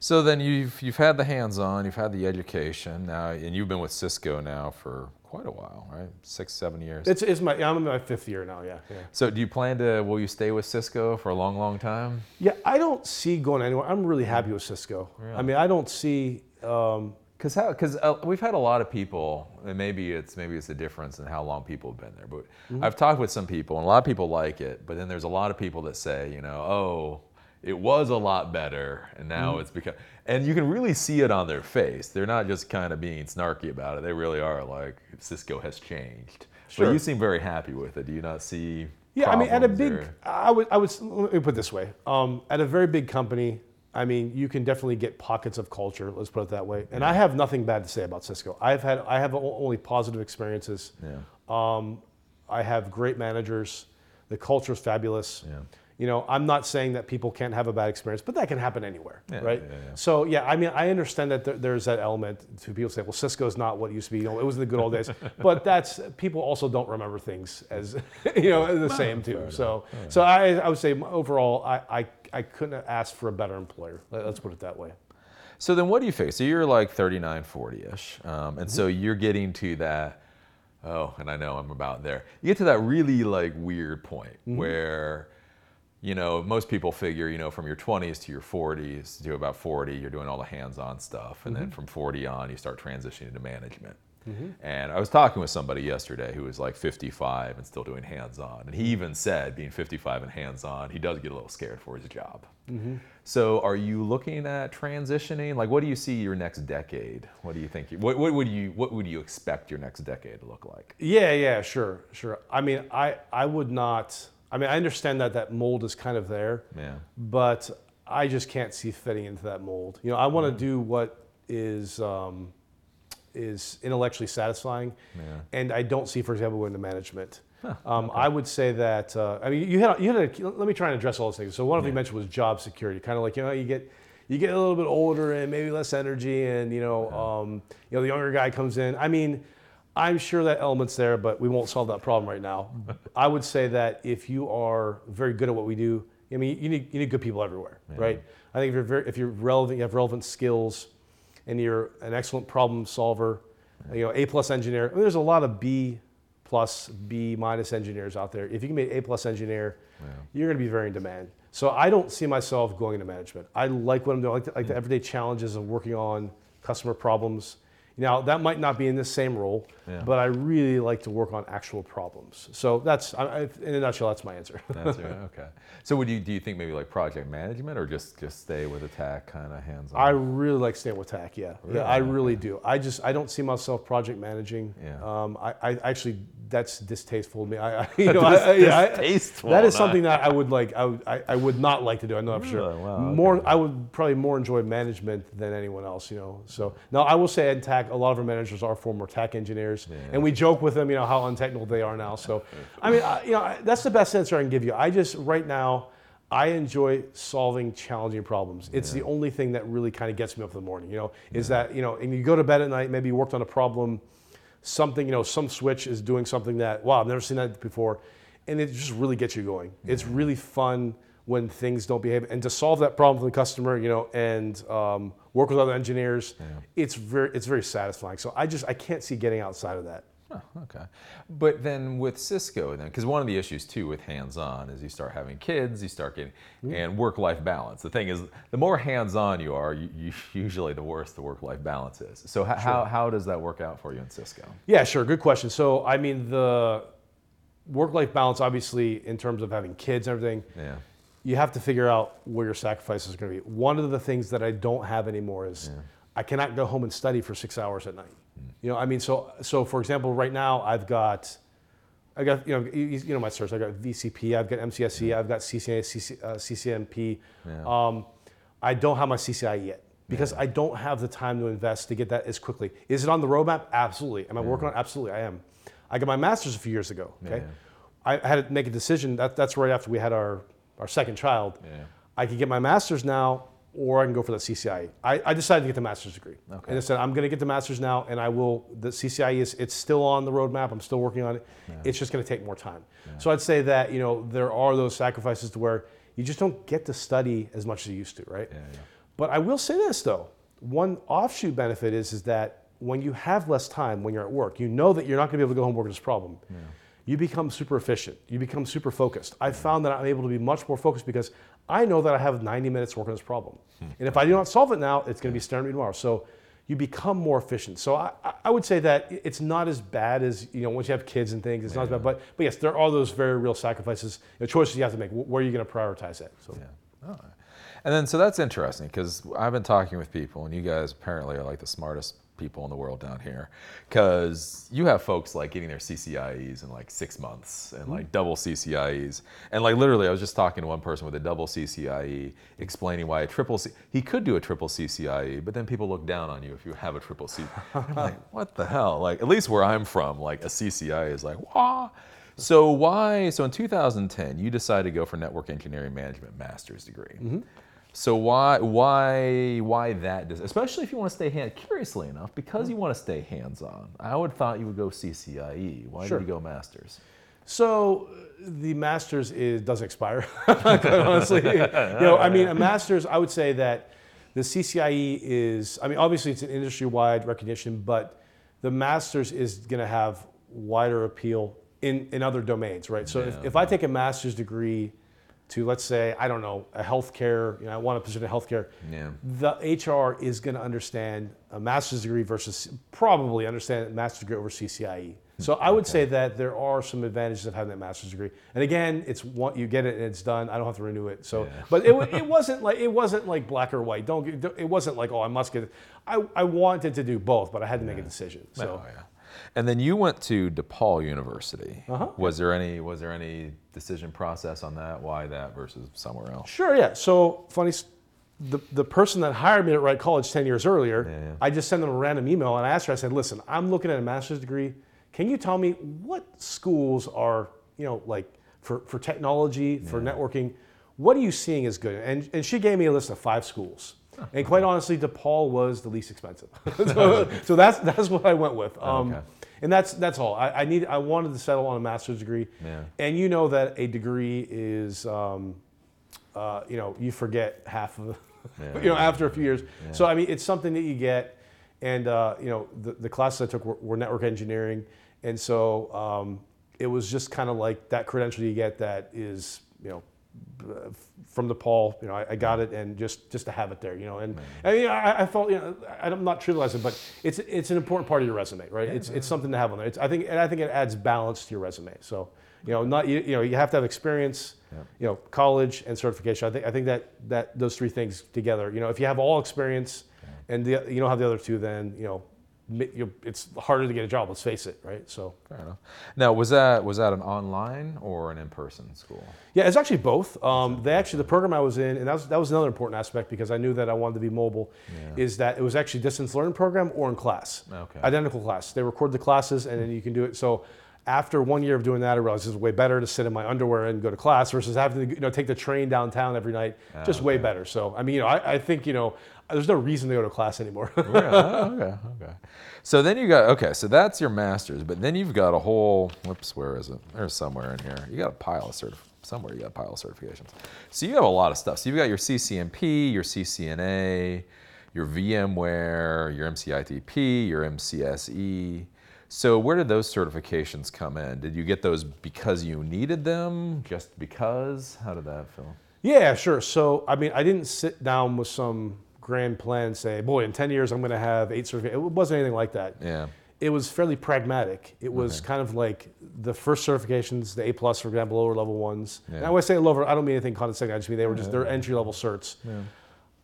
So then you've you've had the hands-on, you've had the education now, and you've been with Cisco now for quite a while, right? Six, seven years. It's, it's my I'm in my fifth year now. Yeah, yeah. so do you plan to? Will you stay with Cisco for a long, long time? Yeah, I don't see going anywhere. I'm really happy with Cisco. I mean, I don't see. Um, Because how? Because uh, we've had a lot of people, and maybe it's maybe it's a difference in how long people have been there. But I've talked with some people, and a lot of people like it. But then there's a lot of people that say, you know, oh, it was a lot better, and now it's become. And you can really see it on their face. They're not just kind of being snarky about it. They really are like Cisco has changed. sure. But you seem very happy with it. Do you not see? Yeah, I mean, at a big, or- I would, I would, let me put it this way. Um, at a very big company, I mean, you can definitely get pockets of culture. Let's put it that way. And I have nothing bad to say about Cisco. I've had, I have only positive experiences. Yeah. Um, I have great managers. The culture is fabulous. Yeah. You know, I'm not saying that people can't have a bad experience, but that can happen anywhere, Yeah, right? yeah, yeah. So yeah, I mean, I understand that there, there's that element to people say, well, Cisco's not what it used to be. You know, it was the good old days. but that's people also don't remember things as you know the same too. So so I, I would say overall, I, I I couldn't have asked for a better employer. Let- Let's put it that way. So then what do you face? So you're like 39, 40-ish. Um, and Mm-hmm. so you're getting to that, oh, and I know I'm about there. You get to that really like weird point Mm-hmm. where, you know, most people figure, you know, from your 20s to your 40s to about 40, you're doing all the hands-on stuff. And then Mm-hmm. from 40 on, you start transitioning to management. And I was talking with somebody yesterday who was like 55 and still doing hands-on. And he even said, being 55 and hands-on, he does get a little scared for his job. So, are you looking at transitioning? Like, what do you see your next decade? What do you think? You, what, what would you What would you expect your next decade to look like? Yeah, yeah, sure, sure. I mean, I I would not. I mean, I understand that that mold is kind of there. Yeah. but I just can't see fitting into that mold. You know, I want to do what is um, is intellectually satisfying, and I don't see, for example, going to management. um, I would say that uh, I mean you had you had a, let me try and address all those things. So one of them you mentioned was job security, kind of like you know you get you get a little bit older and maybe less energy, and you know um, you know the younger guy comes in. I mean. I'm sure that element's there, but we won't solve that problem right now. I would say that if you are very good at what we do, I mean, you need, you need good people everywhere, right? I think if you're very, if you're relevant, you have relevant skills, and you're an excellent problem solver, you know, A plus engineer. I mean, there's a lot of B plus, B minus engineers out there. If you can be an A plus engineer, you're going to be very in demand. So I don't see myself going into management. I like what I'm doing. I like the, like the mm. everyday challenges of working on customer problems. Now that might not be in the same role, Yeah. but I really like to work on actual problems. So that's, I, I, in a nutshell, that's my answer. That's right. Okay. So, would you do you think maybe like project management or just just stay with attack kind of hands on? I really like staying with TAC. Yeah, Really? yeah, I really do. I just I don't see myself project managing. Yeah. Um, I, I actually that's distasteful to me. I, I you know, I, I- Dis- yeah, I- distasteful, that is something that I would like. I, would, I, I would not like to do. I know for sure. Wow, More. I would probably more enjoy management than anyone else. You know. So now I will say at TAC, a lot of our managers are former TAC engineers, and we joke with them, you know, how untechnical they are now. So, I mean, I, you know, I- that's the best answer I can give you. I just right now. I enjoy solving challenging problems. It's the only thing that really kind of gets me up in the morning, you know, is that, you know, and you go to bed at night, maybe you worked on a problem, something, you know, some switch is doing something that, wow, I've never seen that before. And it just really gets you going. It's really fun when things don't behave. And to solve that problem for the customer, you know, and um, work with other engineers, it's very, it's very satisfying. So I just, I can't see getting outside of that. Oh, okay. But then with Cisco, then because one of the issues too with hands-on is you start having kids, you start getting and work-life balance. The thing is, the more hands-on you are, you, you, usually the worse the work-life balance is. So how, how, how does that work out for you in Cisco? Yeah, sure. Good question. So, I mean, the work-life balance, obviously, in terms of having kids and everything, Yeah. You have to figure out where your sacrifices are going to be. One of the things that I don't have anymore is I cannot go home and study for six hours at night. You know, I mean, so so for example, right now I've got, I got you know you, you know my certs. I got VCP, I've got MCSE, I've got CCNA, CC, uh, CCNP. Um, I don't have my CCIE yet because I don't have the time to invest to get that as quickly. Is it on the roadmap? Absolutely. Am I working on? it? Absolutely, I am. I got my master's a few years ago. Okay, Yeah. I had to make a decision. That, that's right after we had our our second child. Yeah. I could get my master's now, or I can go for the CCIE. I, I decided to get the master's degree. Okay. And I said, I'm going to get the master's now, and I will. The CCIE is it's still on the roadmap. I'm still working on it. It's just going to take more time. So I'd say that you know there are those sacrifices to where you just don't get to study as much as you used to, right? Yeah, yeah. But I will say this though, one offshoot benefit is is that when you have less time when you're at work, you know that you're not going to be able to go home and work on this problem. You become super efficient. You become super focused. I've found that I'm able to be much more focused because I know that I have 90 minutes to work on this problem. Hmm. And if I do not solve it now, it's going to be staring at me tomorrow. So you become more efficient. So I, I- would say that it's not as bad as, you know, once you have kids and things, it's not as bad. But, but yes, there are those very real sacrifices, you know, choices you have to make. Where are you going to prioritize it? So. Yeah. Oh. And then, so that's interesting because I've been talking with people, and you guys apparently are like the smartest people in the world down here because you have folks like getting their CCIEs in like six months and like mm-hmm. double CCIEs. And like literally, I was just talking to one person with a double CCIE explaining why a triple C, he could do a triple CCIE, but then people look down on you if you have a triple C. I'm like, what the hell? Like, at least where I'm from, like a CCIE is like, wah. So why? So in 2010, you decided to go for network engineering management master's degree. Mm-hmm. So why why why that? des- Especially if you want to stay hand. Curiously enough, because you want to stay hands on, I would thought you would go CCIE. Why Sure. did you go masters? So the master's is doesn't expire. quite honestly, you know, I mean, a master's. I would say that the CCIE is. I mean, obviously it's an industry-wide recognition, but the master's is going to have wider appeal in in other domains, right? So Yeah. if, if I take a master's degree to let's say I don't know a healthcare, you know, I want a position in healthcare. Yeah. The HR is going to understand a master's degree versus probably understand a master's degree over CCIE. So I would say that there are some advantages of having that master's degree. And again, it's one you get it and it's done. I don't have to renew it. So, Yeah. but it, it wasn't like it wasn't like black or white. Don't it wasn't like oh I must get it. I, I wanted to do both, but I had to make a decision. So. Oh yeah. And then you went to DePaul University. Uh-huh. Was there any was there any decision process on that? Why that versus somewhere else? Sure, yeah. So funny, the, the person that hired me at Wright College 10 years earlier, Yeah, yeah. I just sent them a random email and I asked her, I said, listen, I'm looking at a master's degree. Can you tell me what schools are, you know, like for, for technology, for networking, what are you seeing as good? And, and she gave me a list of five schools. And quite honestly, DePaul was the least expensive. so, so that's, that's what I went with. Um, Okay. And that's, that's all. I, I, need, I wanted to settle on a master's degree. Yeah. And you know that a degree is, um, uh, you know, you forget half of, Yeah. you know, after a few years. So I mean, it's something that you get, and uh, you know, the, the classes I took were, were network engineering, and so um, it was just kind of like that credential you get that is, you know, from DePaul. You know, I, I got it, and just just to have it there, you know, and I mean, I, I felt, you know, I- I'm not trivializing, but it's it's an important part of your resume, right? It's it's something to have on there. It's, I think and I think it adds balance to your resume. So. You know, not you, you know, you have to have experience, you know, college and certification. I think I think that that those three things together. You know, if you have all experience, and the, you don't have the other two, then you know, it's harder to get a job. Let's face it, right? So Fair enough. Now, was that was that an online or an in-person school? yeah, it's actually both. Um, they actually the program I was in, and that was that was another important aspect because I knew that I wanted to be mobile. Is that it was actually distance learning program or in class, Okay. identical class. They record the classes and then you can do it. So. After one year of doing that, I realized it's way better to sit in my underwear and go to class versus having to you know take the train downtown every night. Just way better. So I mean, you know, I, I think you know, there's no reason to go to class anymore. Yeah, okay, okay. So then you got okay. So that's your master's, but then you've got a whole. Whoops, where is it? There's somewhere in here. You got a pile of certif- somewhere. You got a pile of certifications. So you have a lot of stuff. So you've got your CCNP, your CCNA, your VMware, your MCITP, your MCSE. So where did those certifications come in? Did you get those because you needed them? Just because? How did that feel? Yeah, sure. So, I mean, I didn't sit down with some grand plan say, boy, in 10 years, I'm going to have eight certifications. It wasn't anything like that. Yeah. It was fairly pragmatic. It was kind of like the first certifications, the A plus, for example, lower level ones. And Yeah. I say lower, I don't mean anything condescending. I just mean they were just, they're entry level certs. Yeah.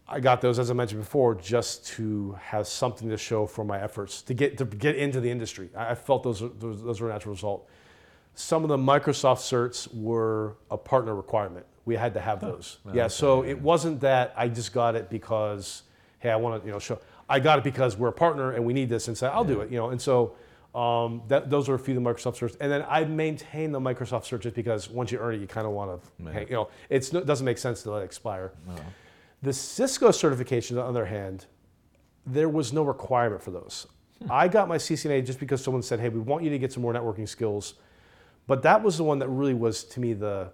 I got those, as I mentioned before, just to have something to show for my efforts to get to get into the industry. I felt those were- those, those were a natural result. Some of the Microsoft certs were a partner requirement. We had to have those. Yeah, so it wasn't that I just got it because hey, I want to you know show. I got it because we're a partner and we need this, and so I'll do it. You know, and so. Um, that, those are a few of the Microsoft certs, and then I maintain the Microsoft just because once you earn it, you kind of want to, hang, you know, it's, it doesn't make sense to let it expire. The Cisco certifications, on the other hand, there was no requirement for those. I got my CCNA just because someone said, "Hey, we want you to get some more networking skills," but that was the one that really was to me the,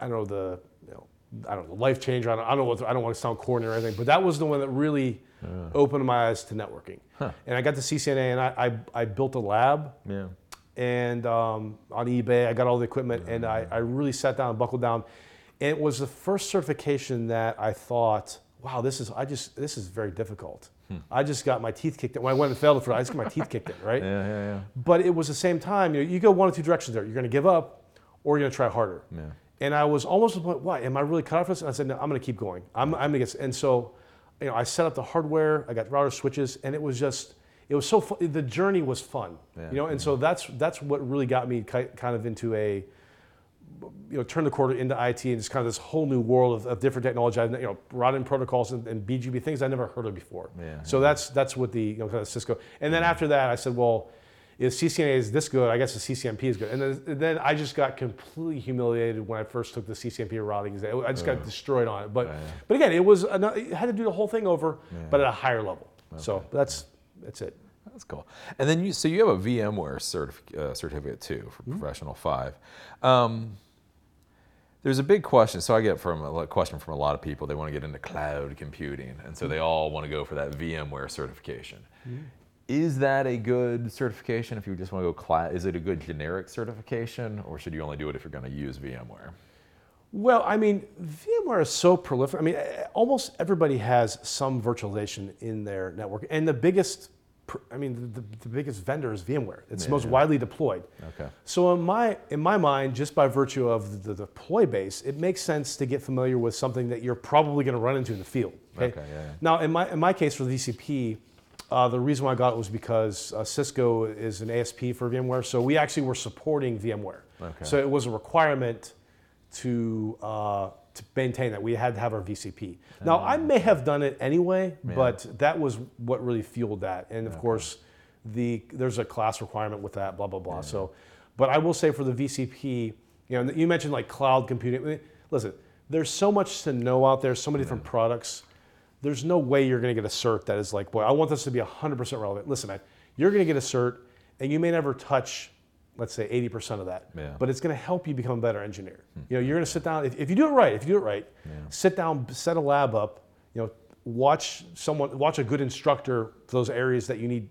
I don't know the, you know, I don't know life changer. I don't, I don't know what I don't want to sound corny or anything, but that was the one that really opened my eyes to networking. And I got the CCNA, and I, I, I built a lab Yeah. and um, on eBay. I got all the equipment, and I, I really sat down and buckled down. And it was the first certification that I thought, wow, this is I just this is very difficult. I just got my teeth kicked in. When I went and failed it for, I just got my teeth kicked in, right? Yeah, yeah, yeah. But it was the same time. You know, you go one of two directions there. You're going to give up, or you're going to try harder. Yeah. And I was almost at the point, why? Am I really cut off for this? And I said, no, I'm going to keep going. I'm, I'm going to get. And so, you know, I set up the hardware. I got router switches, and it was just, it was so fun. The journey was fun. Yeah, You know, and so mm-hmm. that's that's what really got me kind of into a, you know, turn the corner into IT and just kind of this whole new world of, of different technology. I, you know, routing protocols and, and BGP things I never heard of before. Yeah, so that's that's what the you know kind of Cisco. And then mm-hmm. after that, I said, well, if CCNA is this good, I guess the CCNP is good. And then, then I just got completely humiliated when I first took the CCNP routing exam. I just got destroyed on it. But Yeah, yeah. but again, it was ano- it had to do the whole thing over, but at a higher level. So that's that's it. That's cool. And then you, so you have a VMware certif- uh, certificate too for Mm-hmm. Professional Five. Um, there's a big question. So I get from a question from a lot of people. They want to get into cloud computing, and so they Mm-hmm. all want to go for that VMware certification. Is that a good certification if you just want to go cloud? Is it a good generic certification, or should you only do it if you're going to use VMware? Well, I mean, VMware is so prolific. I mean, almost everybody has some virtualization in their network, and the biggest, I mean, the, the biggest vendor is VMware. It's the most Yeah. widely deployed. Okay. So in my in my mind, just by virtue of the, the deploy base, it makes sense to get familiar with something that you're probably going to run into in the field. Okay, yeah, yeah. Now, in my in my case for the VCP, uh, the reason why I got it was because uh, Cisco is an ASP for VMware, so we actually were supporting VMware. Okay. So it was a requirement to uh, to maintain that we had to have our VCP. Now, I may have done it anyway, Yeah. but that was what really fueled that. And of course, the there's a class requirement with that. Blah blah blah. So, but I will say for the VCP, you know, you mentioned like cloud computing. Listen, there's so much to know out there. So many different products. There's no way you're going to get a cert that is like, boy, I want this to be 100% relevant. Listen, man, you're going to get a cert, and you may never touch, let's say, 80% of that. Yeah. But it's going to help you become a better engineer. You know, you're going to sit down if, if you do it right. If you do it right, sit down, set a lab up. You know, watch someone, watch a good instructor for those areas that you need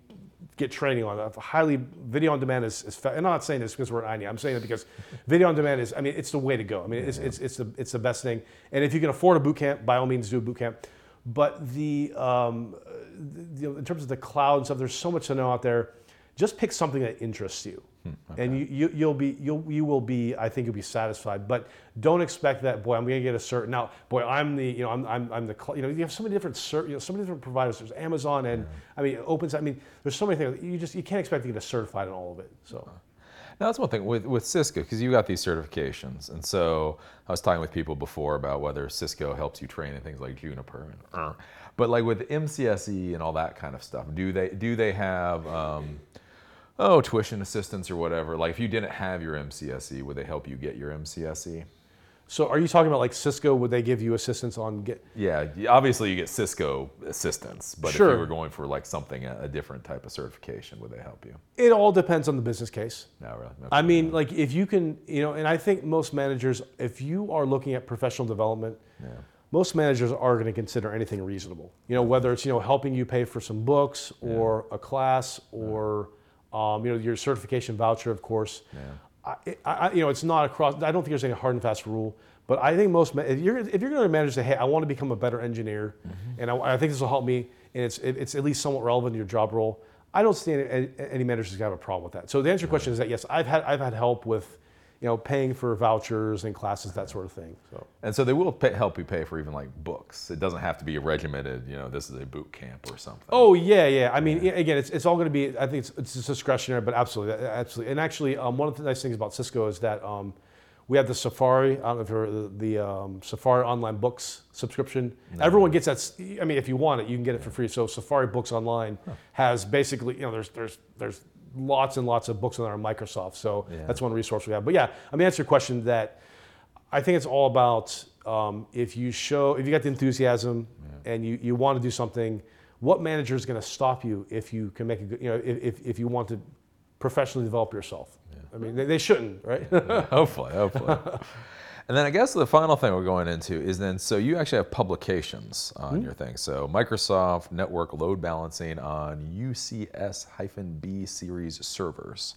get training on. Uh, Highly video on demand is, is and I'm not saying this because we're at INE. I'm saying it because video on demand is, I mean, it's the way to go. I mean, it's, it's, it's, the, it's the best thing. And if you can afford a boot camp, by all means do a boot camp. But the, um, the, you know, in terms of the cloud and stuff, there's so much to know out there. Just pick something that interests you, and you, you you'll be you'll you will be I think you'll be satisfied. But don't expect that boy I'm going to get a cert now. Boy I'm the you know I'm I'm, I'm the cl-, you know you have so many different cert you know so many different providers. There's Amazon and I mean opens I mean there's so many things you just you can't expect to get a certified in all of it. So. Now that's one thing with, with Cisco because you got these certifications, and so I was talking with people before about whether Cisco helps you train in things like Juniper, and, uh, but like with MCSE and all that kind of stuff, do they do they have um, oh tuition assistance or whatever? Like if you didn't have your MCSE, would they help you get your MCSE? So are you talking about like Cisco? Would they give you assistance on get? Yeah, obviously you get Cisco assistance, but if you were going for like something a, different type of certification, would they help you? It all depends on the business case. No, really. Okay. I mean, like if you can, you know, and I think most managers, if you are looking at professional development, most managers are going to consider anything reasonable. You know, whether it's you know helping you pay for some books or a class or um, you know your certification voucher, of course. I, I, you know, it's not across. I don't think there's any hard and fast rule. But I think most if you're if you're going to manage say, hey, I want to become a better engineer, mm-hmm. and I, I think this will help me, and it's it, it's at least somewhat relevant to your job role. I don't see any, any, any managers who have a problem with that. So the answer to your question is that yes, I've had I've had help with, you know, paying for vouchers and classes, that sort of thing. So. And so they will pay, help you pay for even like books. It doesn't have to be regimented, you know, this is a boot camp or something. Oh yeah, yeah. I mean, again, it's, it's all going to be. I think it's, it's discretionary, but absolutely, absolutely. And actually, um, one of the nice things about Cisco is that um, we have the Safari. I don't know if you're the, the um, Safari online books subscription. Everyone gets that. I mean, if you want it, you can get it for free. So Safari Books Online has basically, you know, there's there's there's lots and lots of books on on Microsoft. So Yeah. that's one resource we have. But yeah, I mean, answer your question that I think it's all about um, if you show, if you got the enthusiasm and you, you want to do something, what manager is going to stop you if you can make a good, you know, if, if, if you want to professionally develop yourself? I mean, they, they shouldn't, right? hopefully, hopefully. and then I guess the final thing we're going into is then so you actually have publications on your thing. So Microsoft Network Load Balancing on UCS-B series servers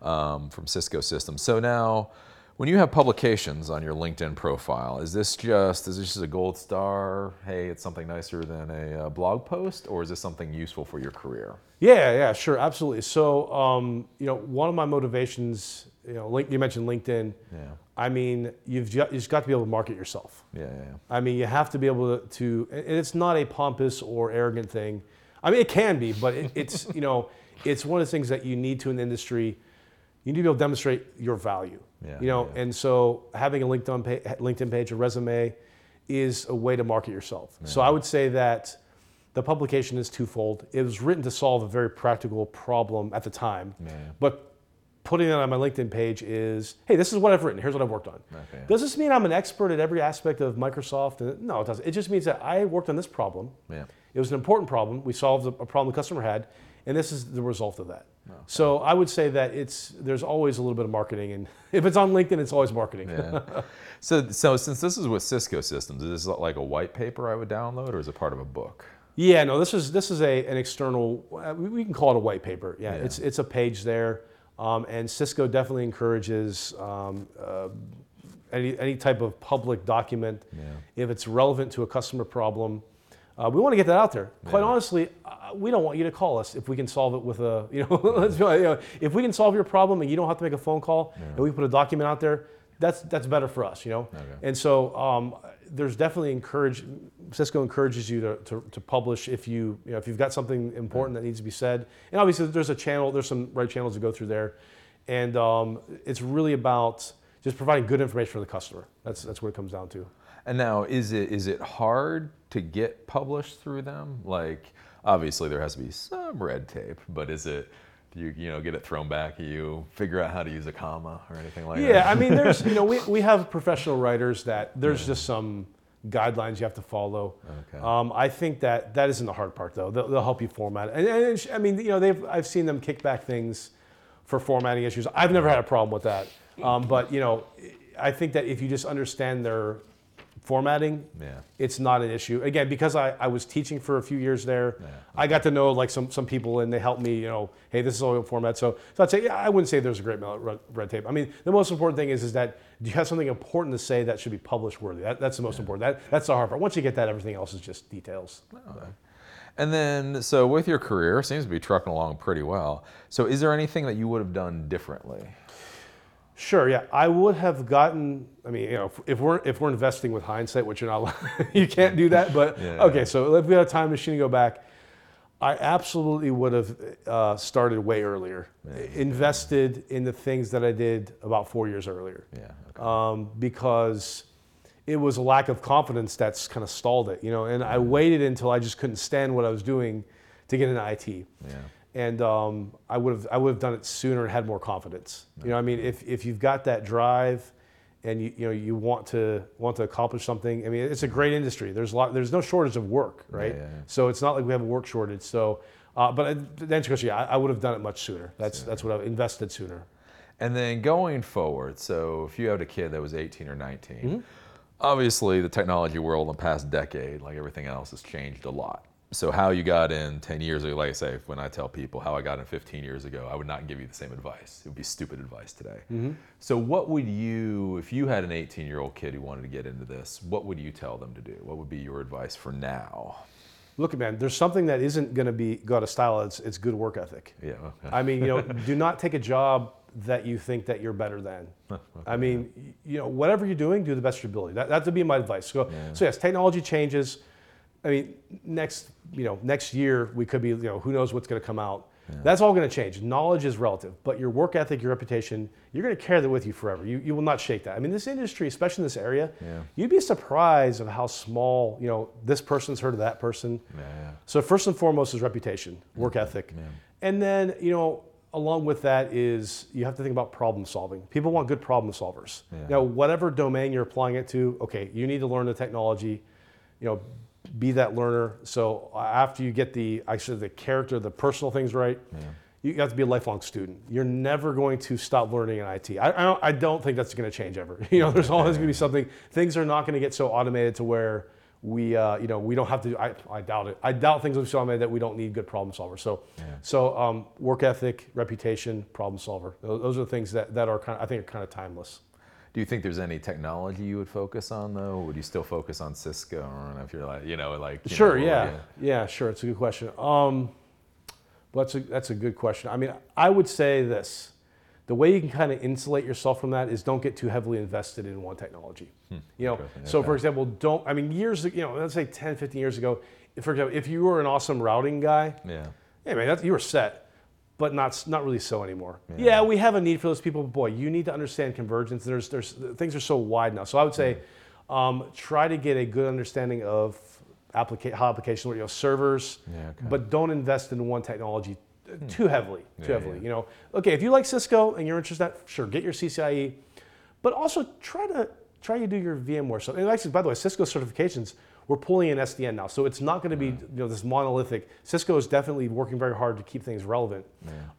um, from Cisco Systems. So now. When you have publications on your LinkedIn profile, is this just is this just a gold star? Hey, it's something nicer than a uh, blog post, or is this something useful for your career? Yeah, yeah, sure, absolutely. So, um, you know, one of my motivations, you know, you mentioned LinkedIn. Yeah, I mean, you've ju- you just got to be able to market yourself. yeah, yeah. yeah. I mean, you have to be able to, to and it's not a pompous or arrogant thing. I mean, it can be, but it, it's, you know, it's one of the things that you need to in the industry. You need to be able to demonstrate your value. Yeah, you know, yeah. and so having a LinkedIn page, LinkedIn page, a resume, is a way to market yourself. So I would say that the publication is twofold. It was written to solve a very practical problem at the time, Yeah. but putting it on my LinkedIn page is, hey, this is what I've written. Here's what I've worked on. Okay. Does this mean I'm an expert at every aspect of Microsoft? No, it doesn't. It just means that I worked on this problem. Yeah. It was an important problem. We solved a problem the customer had, and this is the result of that. So I would say that it's there's always a little bit of marketing, and if it's on LinkedIn, it's always marketing. Yeah. so, so since this is with Cisco systems, is this like a white paper I would download, or is it part of a book? Yeah, no, this is this is a an external. uh, We we can call it a white paper. Yeah, Yeah. it's it's a page there, um, and Cisco definitely encourages um, uh, any any type of public document Yeah. if it's relevant to a customer problem. Uh, we want to get that out there. Quite Yeah. honestly, uh, we don't want you to call us if we can solve it with a you know. let's be you know, if we can solve your problem and you don't have to make a phone call and we put a document out there, that's that's better for us, you know. Okay. And so um, there's definitely encourage Cisco encourages you to, to, to publish if you you know if you've got something important that needs to be said. And obviously there's a channel, there's some right channels to go through there, and um, it's really about just providing good information for the customer. That's that's what it comes down to. And now, is it is it hard to get published through them? Like, obviously, there has to be some red tape, but is it? Do you you know get it thrown back at you? Figure out how to use a comma or anything like that? Yeah, I mean, there's you know we, we have professional writers that there's just some guidelines you have to follow. Okay. Um, I think that that isn't the hard part though. They'll, they'll help you format it. And, and I mean, you know, they've I've seen them kick back things for formatting issues. I've never had a problem with that. Um, but you know, I think that if you just understand their formatting, Yeah. it's not an issue. Again, because I, I was teaching for a few years there, Yeah. I got to know like some, some people and they helped me, you know, hey, this is all format. So, so I'd say, yeah, I wouldn't say there's a great amount of red, red tape. I mean, the most important thing is, is that do you have something important to say that should be published worthy? That, that's the most important. That, that's the hard part. Once you get that, everything else is just details. Okay. And then, so with your career, seems to be trucking along pretty well. So, is there anything that you would have done differently? Sure, yeah, I would have gotten. I mean, you know, if, if we're if we're investing with hindsight, which you're not, you can't do that. But Yeah, okay, yeah. so if we had a time machine to go back, I absolutely would have uh, started way earlier, invested in the things that I did about four years earlier, Yeah. Okay. um, because it was a lack of confidence that's kind of stalled it, you know. And I waited until I just couldn't stand what I was doing to get into IT yeah. And um, I would have I would have done it sooner and had more confidence. You know, I mean, if, if you've got that drive, and you you know you want to want to accomplish something, I mean, it's a great industry. There's a lot. There's no shortage of work, right? yeah, yeah. So it's not like we have a work shortage. So, uh, but I- the answer is yeah, I, I would have done it much sooner. That's that's what I've invested sooner. And then going forward, so if you had a kid that was 18 or 19, obviously the technology world in the past decade, like everything else, has changed a lot. So how you got in 10 years ago, like I say, when I tell people how I got in 15 years ago, I would not give you the same advice. It would be stupid advice today. Mm-hmm. So what would you, if you had an 18 year old kid who wanted to get into this, what would you tell them to do? What would be your advice for now? Look, man, there's something that isn't going to be go out of style. It's it's good work ethic. Yeah. Okay. I mean, you know, do not take a job that you think that you're better than. I mean, you know, whatever you're doing, do the best of your ability. That that would be my advice. So, so yes, technology changes. I mean, next you know next year we could be you know who knows what's going to come out. That's all going to change. Knowledge is relative, but your work ethic, your reputation, you're going to carry that with you forever. You, you will not shake that. I mean, this industry, especially in this area, Yeah. you'd be surprised of how small, you know, this person's heard of that person. Yeah, yeah. So first and foremost is reputation, work mm-hmm. ethic, and then you know along with that is you have to think about problem solving. People want good problem solvers. Yeah. You whatever domain you're applying it to, okay, you need to learn the technology. You know, be that learner. So uh, after you get the actually the character, the personal things right. You have to be a lifelong student. You're never going to stop learning in IT. I, I, don't, I don't think that's going to change ever. You know, there's always going to be something. Things are not going to get so automated to where we, uh, you know, we don't have to. I, I doubt it. I doubt things will be so automated that we don't need good problem solvers. So, so um, work ethic, reputation, problem solver. Those, those are the things that, that are kind of, I think are kind of timeless. Do you think there's any technology you would focus on though? Would you still focus on Cisco? I don't know if you're like, you know, like you Sure. know, yeah. Yeah. Sure. It's a good question. Um, well, that's a that's a good question. I mean, I would say this: the way you can kind of insulate yourself from that is don't get too heavily invested in one technology. You know, Interesting, so okay. for example, don't. I mean, years. You know, let's say 10, 15 years ago. For example, if you were an awesome routing guy, Yeah. yeah, man, that's, you were set, but not not really so anymore. Yeah. we have a need for those people, but boy, you need to understand convergence. There's there's things are so wide now. So I would say, um, try to get a good understanding of applica- how applications work, you know, servers, Yeah, okay. but don't invest in one technology uh, too heavily. Too Hmm. Yeah, heavily. yeah. You know, okay, if you like Cisco and you're interested, in that, sure, get your CCIE, but also try to try to do your VMware stuff. And actually, by the way, Cisco certifications. We're pulling in SDN now, so it's not going to be you know this monolithic. Cisco is definitely working very hard to keep things relevant.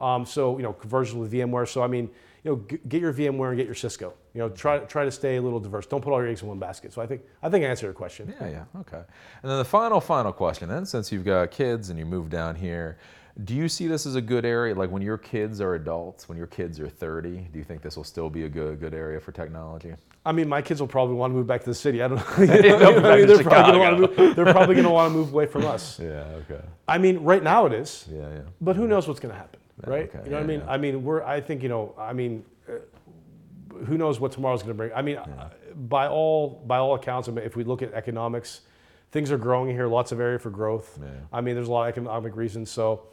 Um, so you know conversion with VMware. So I mean, you know, g- get your VMware and get your Cisco. You know, try try to stay a little diverse. Don't put all your eggs in one basket. So I think I think I answered your question. Yeah, yeah, okay. And then the final, final question then, since you've got kids and you moved down here, do you see this as a good area? Like when your kids are adults, when your kids are 30, do you think this will still be a good, good area for technology? I mean, my kids will probably want to move back to the city. I don't know. They'll be back I mean, to they're probably going to want to move. They're probably going to want to move away from us. Yeah, okay. I mean, right now it is, Yeah, yeah. but who knows what's going to happen, right? okay, You know what I mean? yeah. I mean, we're. I think you know. I mean, uh, who knows what tomorrow's going to bring? I mean, uh, by all by all accounts, I mean, if we look at economics, things are growing here. Lots of area for growth. Yeah. I mean, there's a lot of economic reasons. So,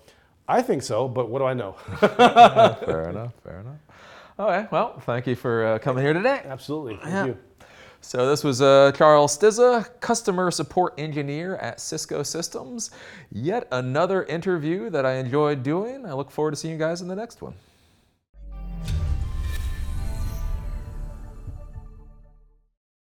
I think so. But what do I know? fair enough, fair enough. All right, well, thank you for uh, coming here today. Absolutely. Thank Yeah. you. So this was uh, Charles Stizza, customer support engineer at Cisco Systems. Yet another interview that I enjoyed doing. I look forward to seeing you guys in the next one.